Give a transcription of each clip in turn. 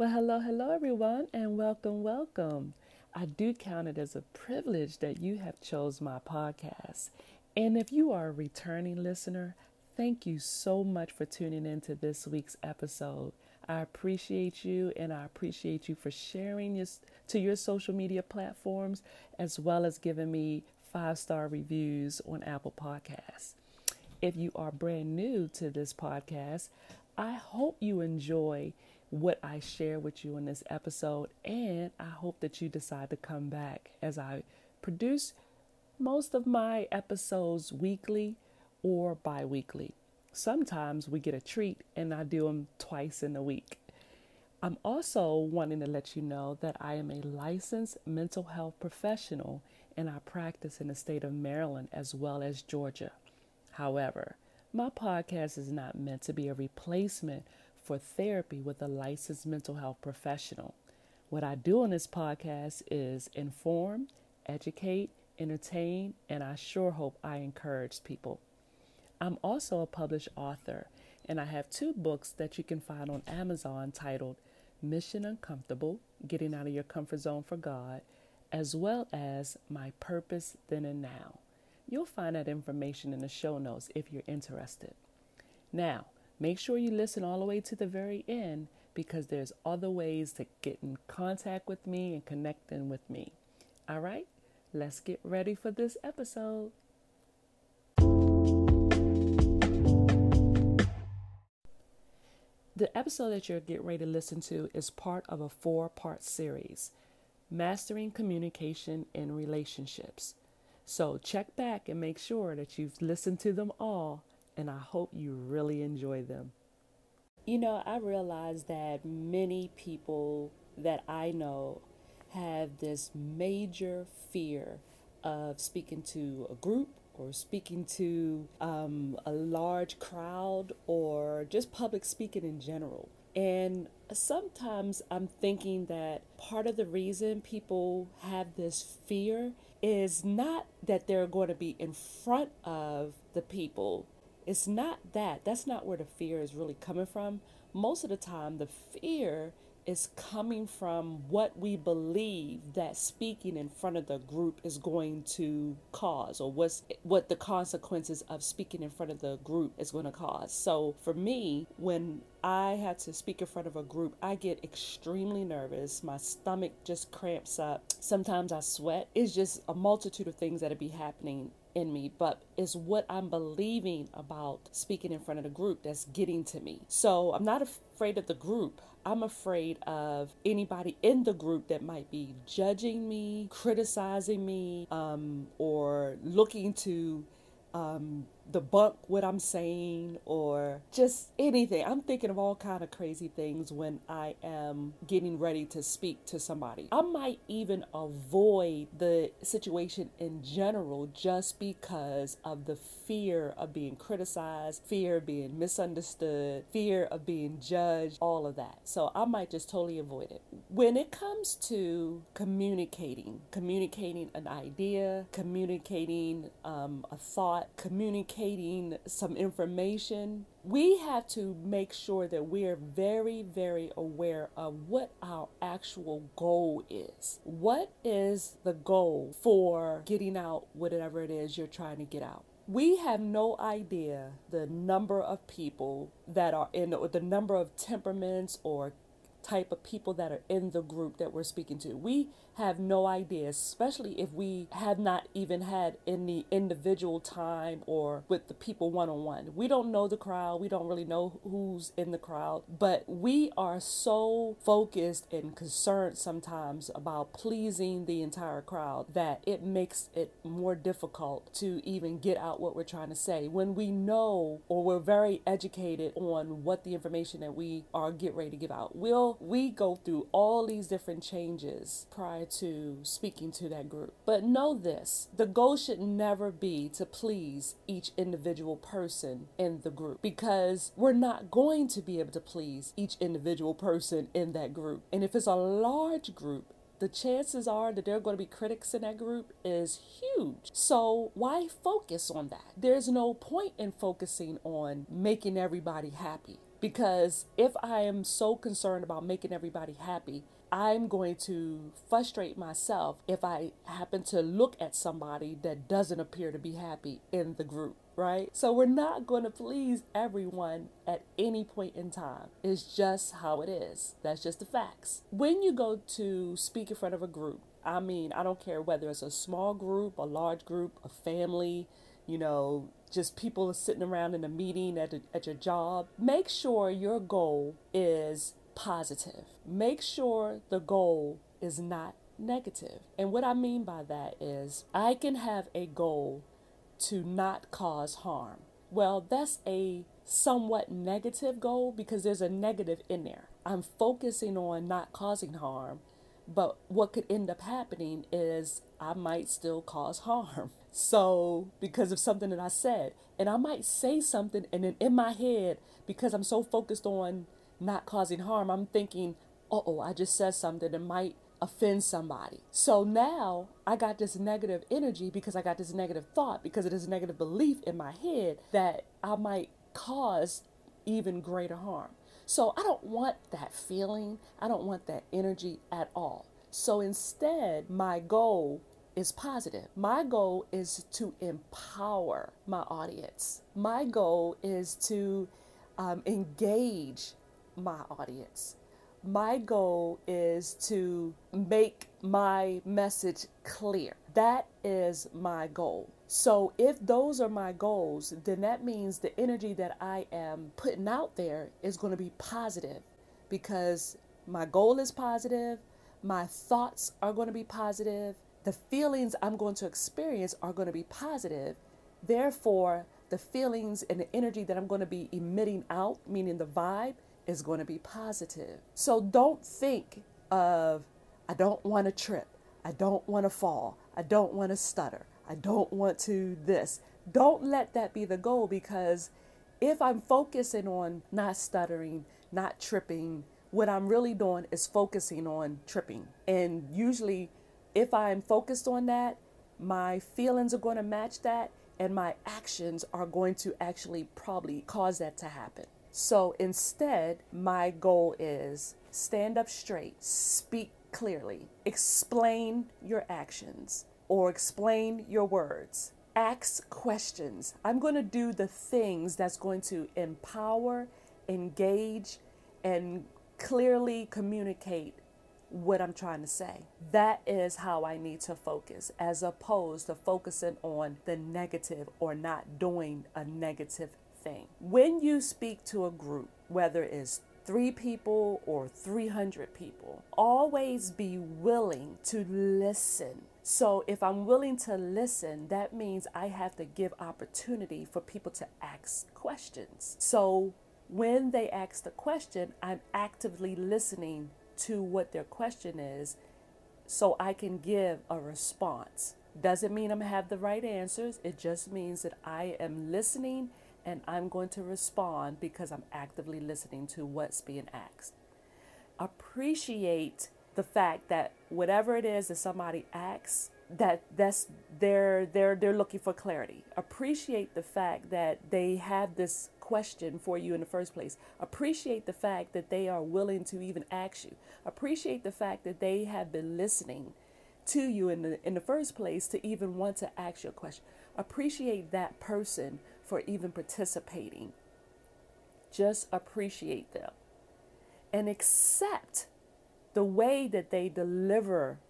Well, hello, hello, everyone, and welcome, welcome. I do count it as a privilege that you have chose my podcast. And if you are a returning listener, thank you so much for tuning in to this week's episode. I appreciate you and I appreciate you for sharing this to your social media platforms as well as giving me five star reviews on Apple Podcasts. If you are brand new to this podcast, I hope you enjoy what I share with you in this episode, and I hope that you decide to come back as I produce most of my episodes weekly or bi weekly. Sometimes we get a treat, and I do them twice in a week. I'm also wanting to let you know that I am a licensed mental health professional and I practice in the state of Maryland as well as Georgia. However, my podcast is not meant to be a replacement for therapy with a licensed mental health professional. What I do on this podcast is inform, educate, entertain, and I sure hope I encourage people. I'm also a published author, and I have two books that you can find on Amazon titled Mission Uncomfortable Getting Out of Your Comfort Zone for God, as well as My Purpose Then and Now. You'll find that information in the show notes if you're interested. Now, Make sure you listen all the way to the very end because there's other ways to get in contact with me and connecting with me. All right, let's get ready for this episode. The episode that you're getting ready to listen to is part of a four part series Mastering Communication in Relationships. So check back and make sure that you've listened to them all and I hope you really enjoy them. You know, I realize that many people that I know have this major fear of speaking to a group or speaking to um, a large crowd or just public speaking in general. And sometimes I'm thinking that part of the reason people have this fear is not that they're going to be in front of the people it's not that. That's not where the fear is really coming from. Most of the time, the fear is coming from what we believe that speaking in front of the group is going to cause or what's what the consequences of speaking in front of the group is going to cause. So for me, when I have to speak in front of a group, I get extremely nervous. My stomach just cramps up. Sometimes I sweat. It's just a multitude of things that'll be happening in me, but it's what I'm believing about speaking in front of the group that's getting to me. So I'm not afraid of the group. I'm afraid of anybody in the group that might be judging me, criticizing me, um, or looking to um, debunk what I'm saying or just anything. I'm thinking of all kind of crazy things when I am getting ready to speak to somebody. I might even avoid the situation in general just because of the fear of being criticized, fear of being misunderstood, fear of being judged, all of that. So I might just totally avoid it. When it comes to communicating, communicating an idea, communicating um, a thought, communicating communicating some information, we have to make sure that we're very, very aware of what our actual goal is. What is the goal for getting out whatever it is you're trying to get out? we have no idea the number of people that are in or the number of temperaments or type of people that are in the group that we're speaking to. We have no idea, especially if we have not even had any individual time or with the people one on one. We don't know the crowd, we don't really know who's in the crowd, but we are so focused and concerned sometimes about pleasing the entire crowd that it makes it more difficult to even get out what we're trying to say. When we know or we're very educated on what the information that we are get ready to give out, we'll we go through all these different changes prior to speaking to that group. But know this the goal should never be to please each individual person in the group because we're not going to be able to please each individual person in that group. And if it's a large group, the chances are that there are going to be critics in that group is huge. So why focus on that? There's no point in focusing on making everybody happy Because if I am so concerned about making everybody happy, I'm going to frustrate myself if I happen to look at somebody that doesn't appear to be happy in the group, right? So we're not going to please everyone at any point in time. It's just how it is. That's just the facts. When you go to speak in front of a group, I mean, I don't care whether it's a small group, a large group, a family, you know, just people sitting around in a meeting at, a, at your job. Make sure your goal is positive. Make sure the goal is not negative. And what I mean by that is I can have a goal to not cause harm. Well, that's a somewhat negative goal because there's a negative in there. I'm focusing on not causing harm, but what could end up happening is I might still cause harm. So, because of something that I said, and I might say something, and then in my head, because I'm so focused on not causing harm, I'm thinking, oh, I just said something that might offend somebody. So now I got this negative energy because I got this negative thought, because of this negative belief in my head that I might cause even greater harm. So I don't want that feeling. I don't want that energy at all. So instead, my goal is positive. My goal is to empower my audience. My goal is to um, engage my audience. My goal is to make my message clear. That is my goal. So, if those are my goals, then that means the energy that I am putting out there is going to be positive because my goal is positive, my thoughts are going to be positive, the feelings I'm going to experience are going to be positive. Therefore, the feelings and the energy that I'm going to be emitting out, meaning the vibe, is going to be positive. So don't think of, I don't want to trip. I don't want to fall. I don't want to stutter. I don't want to this. Don't let that be the goal because if I'm focusing on not stuttering, not tripping, what I'm really doing is focusing on tripping. And usually, if I'm focused on that, my feelings are going to match that, and my actions are going to actually probably cause that to happen. So instead, my goal is stand up straight, speak clearly, explain your actions or explain your words. Ask questions. I'm going to do the things that's going to empower, engage, and clearly communicate what I'm trying to say. That is how I need to focus, as opposed to focusing on the negative or not doing a negative thing. When you speak to a group, whether it's three people or 300 people, always be willing to listen. So, if I'm willing to listen, that means I have to give opportunity for people to ask questions. So, when they ask the question, I'm actively listening to what their question is so I can give a response. Doesn't mean I'm have the right answers. It just means that I am listening and I'm going to respond because I'm actively listening to what's being asked. Appreciate the fact that whatever it is that somebody asks, that that's they're they're they're looking for clarity. Appreciate the fact that they have this question for you in the first place. Appreciate the fact that they are willing to even ask you. Appreciate the fact that they have been listening to you in the in the first place to even want to ask you a question. Appreciate that person for even participating. Just appreciate them and accept the way that they deliver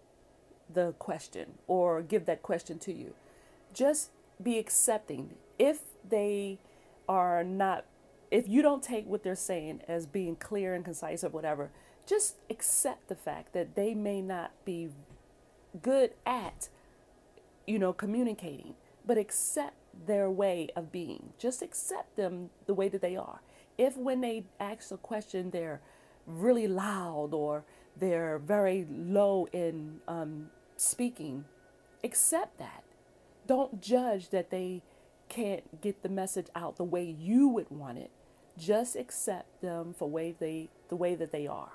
the question or give that question to you. Just be accepting. If they are not, if you don't take what they're saying as being clear and concise or whatever, just accept the fact that they may not be good at, you know, communicating, but accept their way of being. Just accept them the way that they are. If when they ask a question, they're really loud or they're very low in um, speaking, accept that. Don't judge that they can't get the message out the way you would want it. Just accept them for way they the way that they are.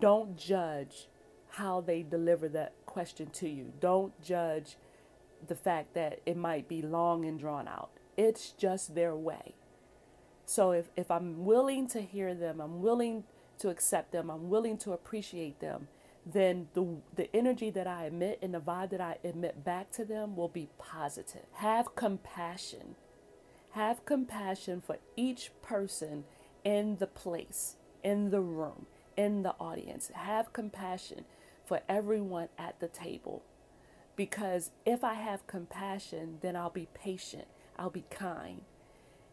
Don't judge how they deliver that question to you. Don't judge the fact that it might be long and drawn out. It's just their way. So if, if I'm willing to hear them, I'm willing to accept them, I'm willing to appreciate them, then the the energy that I emit and the vibe that I emit back to them will be positive. Have compassion. Have compassion for each person in the place, in the room, in the audience. Have compassion for everyone at the table. Because if I have compassion, then I'll be patient, I'll be kind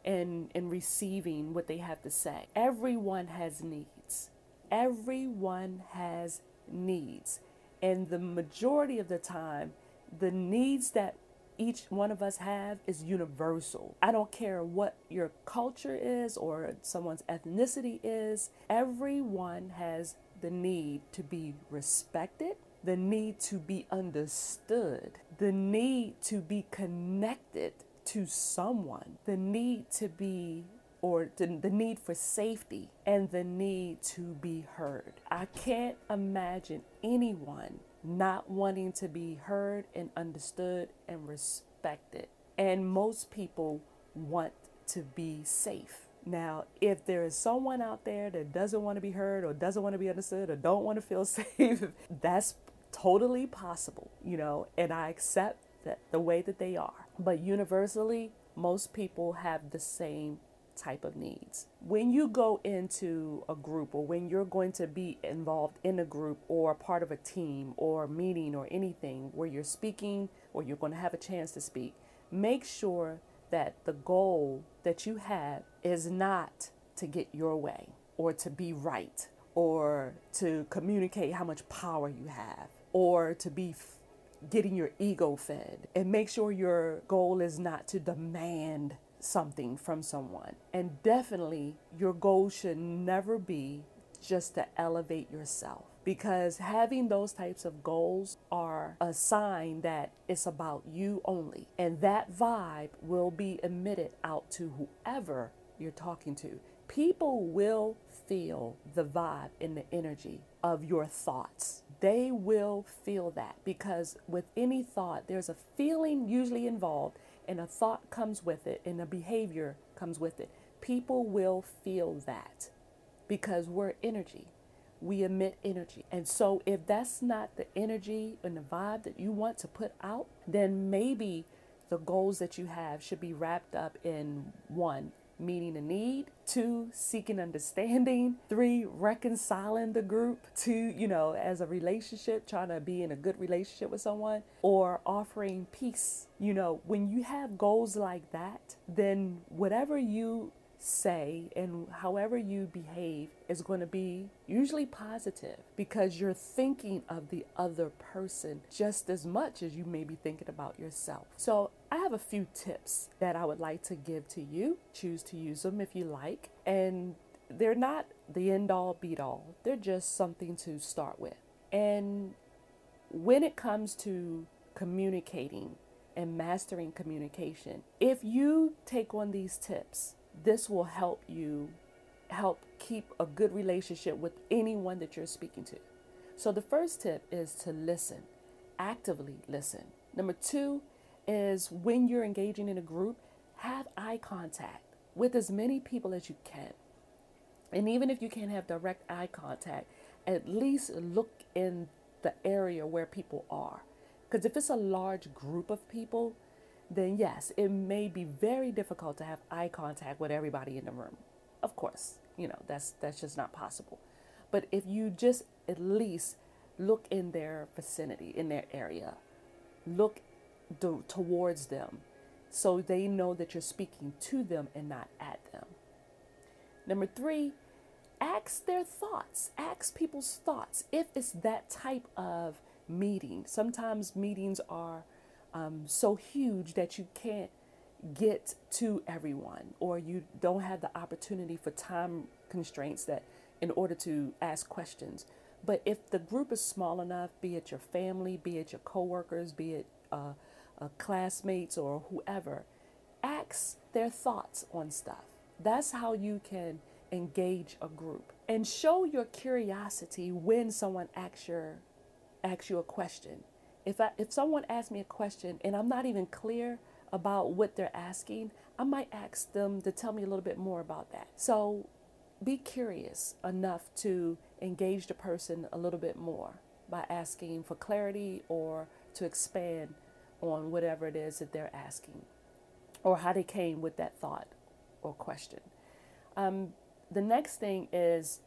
and, in receiving what they have to say. Everyone has needs. Everyone has needs. And the majority of the time, the needs that each one of us have is universal. I don't care what your culture is or someone's ethnicity is. Everyone has the need to be respected, the need to be understood, the need to be connected to someone, the need to be or the, the need for safety and the need to be heard. I can't imagine anyone not wanting to be heard and understood and respected. And most people want to be safe. Now, if there is someone out there that doesn't want to be heard or doesn't want to be understood or don't want to feel safe, that's totally possible, you know, and I accept that the way that they are. But universally, most people have the same type of needs. When you go into a group or when you're going to be involved in a group or part of a team or a meeting or anything where you're speaking or you're going to have a chance to speak, make sure that the goal that you have is not to get your way or to be right or to communicate how much power you have or to be f- getting your ego fed. And make sure your goal is not to demand something from someone. And definitely, your goal should never be just to elevate yourself because having those types of goals are a sign that it's about you only. And that vibe will be emitted out to whoever you're talking to. People will feel the vibe and the energy of your thoughts. They will feel that because with any thought, there's a feeling usually involved and a thought comes with it and a behavior comes with it. People will feel that because we're energy. We emit energy. And so, if that's not the energy and the vibe that you want to put out, then maybe the goals that you have should be wrapped up in one, meeting a need, two, seeking understanding, three, reconciling the group, two, you know, as a relationship, trying to be in a good relationship with someone, or offering peace. You know, when you have goals like that, then whatever you say and however you behave is going to be usually positive because you're thinking of the other person just as much as you may be thinking about yourself. So, I have a few tips that I would like to give to you. Choose to use them if you like. And they're not the end all beat all, they're just something to start with. And when it comes to communicating and mastering communication, if you take on these tips, this will help you help keep a good relationship with anyone that you're speaking to. So, the first tip is to listen, actively listen. Number two is when you're engaging in a group, have eye contact with as many people as you can. And even if you can't have direct eye contact, at least look in the area where people are. Because if it's a large group of people, then yes, it may be very difficult to have eye contact with everybody in the room. Of course, you know, that's that's just not possible. But if you just at least look in their vicinity, in their area, look towards them so they know that you're speaking to them and not at them. Number three, ask their thoughts. Ask people's thoughts if it's that type of meeting. Sometimes meetings are um, so huge that you can't get to everyone or you don't have the opportunity for time constraints that in order to ask questions. But if the group is small enough, be it your family, be it your coworkers, be it uh, uh, classmates or whoever, ask their thoughts on stuff. That's how you can engage a group and show your curiosity when someone asks your asks you a question. If I, if someone asks me a question and I'm not even clear about what they're asking, I might ask them to tell me a little bit more about that. So be curious enough to engage the person a little bit more by asking for clarity or to expand on whatever it is that they're asking or how they came with that thought or question. Um, the next thing is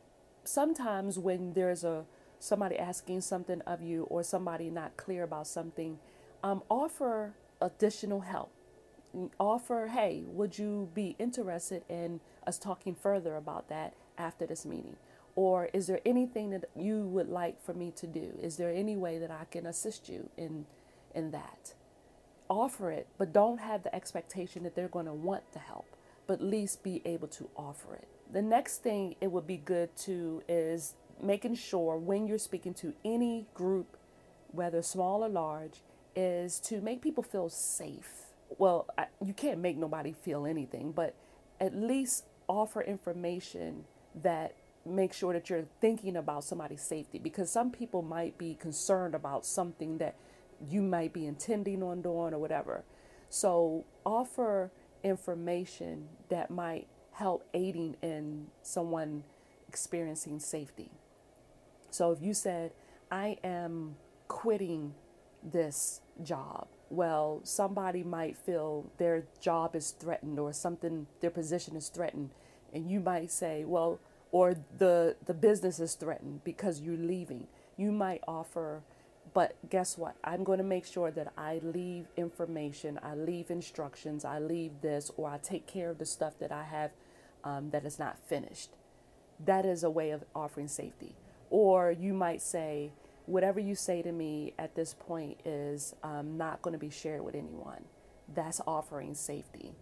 sometimes when there's a somebody asking something of you or somebody not clear about something, um, offer additional help. Offer, hey, would you be interested in us talking further about that after this meeting? Or is there anything that you would like for me to do? Is there any way that I can assist you in in that? Offer it, but don't have the expectation that they're going to want the help, but at least be able to offer it. The next thing it would be good to is making sure when you're speaking to any group, whether small or large, is to make people feel safe. Well, I, you can't make nobody feel anything, but at least offer information that make sure that you're thinking about somebody's safety because some people might be concerned about something that you might be intending on doing or whatever. So offer information that might help aiding in someone experiencing safety. So if you said, I am quitting this job, well, somebody might feel their job is threatened or something, their position is threatened. And you might say, well, or the, the business is threatened because you're leaving. You might offer, but guess what? I'm going to make sure that I leave information, I leave instructions, I leave this, or I take care of the stuff that I have um, that is not finished. That is a way of offering safety. Or you might say, whatever you say to me at this point is um, not going to be shared with anyone. That's offering safety.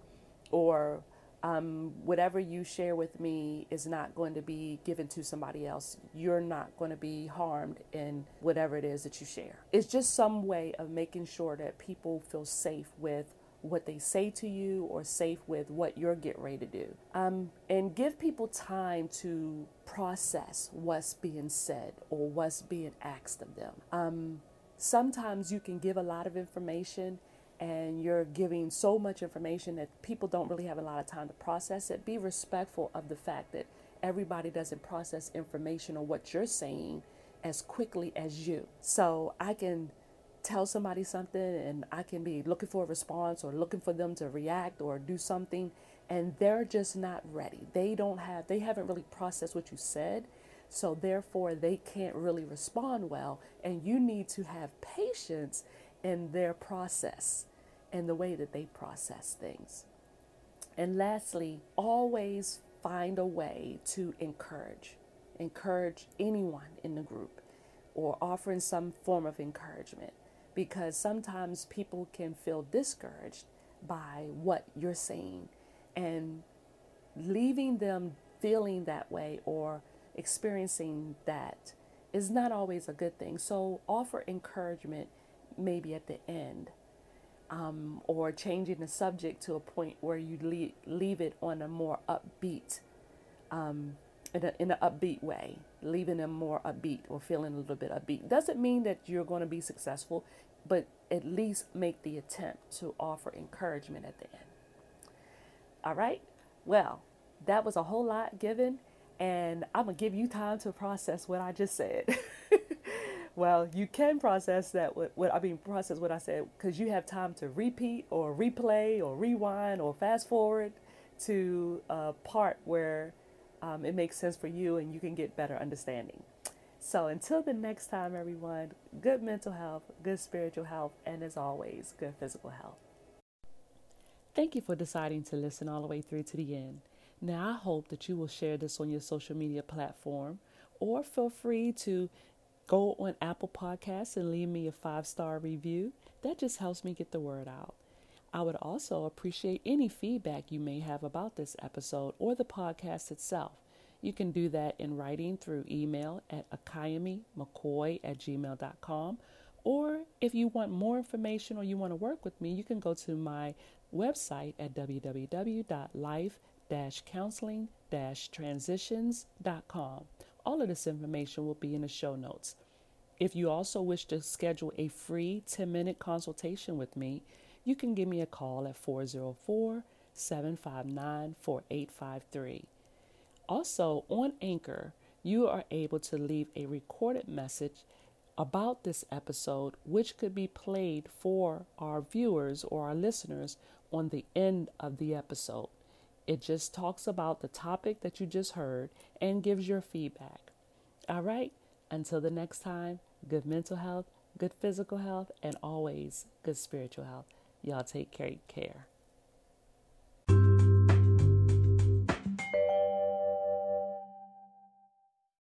Or um, whatever you share with me is not going to be given to somebody else. You're not going to be harmed in whatever it is that you share. It's just some way of making sure that people feel safe with what they say to you or safe with what you're getting ready to do. Um, and give people time to process what's being said or what's being asked of them. Um, sometimes you can give a lot of information and you're giving so much information that people don't really have a lot of time to process it. Be respectful of the fact that everybody doesn't process information or what you're saying as quickly as you. So I can tell somebody something and I can be looking for a response or looking for them to react or do something and they're just not ready. They don't have they haven't really processed what you said. So therefore they can't really respond well and you need to have patience in their process and the way that they process things. And lastly, always find a way to encourage. Encourage anyone in the group or offering some form of encouragement because sometimes people can feel discouraged by what you're saying and leaving them feeling that way or experiencing that is not always a good thing. So offer encouragement maybe at the end um, or changing the subject to a point where you leave, leave it on a more upbeat um, in, a, in an upbeat way, leaving them more upbeat or feeling a little bit upbeat. Doesn't mean that you're going to be successful, but at least make the attempt to offer encouragement at the end. All right? Well, that was a whole lot given, and I'm going to give you time to process what I just said. well, you can process that, what, what I mean, process what I said, because you have time to repeat or replay or rewind or fast forward to a part where um, it makes sense for you and you can get better understanding. So until the next time, everyone, good mental health, good spiritual health, and as always, good physical health. Thank you for deciding to listen all the way through to the end. Now, I hope that you will share this on your social media platform or feel free to go on Apple Podcasts and leave me a five star review. That just helps me get the word out. I would also appreciate any feedback you may have about this episode or the podcast itself. You can do that in writing through email at akiamimccoy at gmail.com. Or if you want more information or you want to work with me, you can go to my website at www.life-counseling-transitions.com. All of this information will be in the show notes. If you also wish to schedule a free 10 minute consultation with me, you can give me a call at 404 759 4853. Also, on Anchor, you are able to leave a recorded message about this episode, which could be played for our viewers or our listeners on the end of the episode. It just talks about the topic that you just heard and gives your feedback. All right, until the next time, good mental health, good physical health, and always good spiritual health. Y'all take care. care.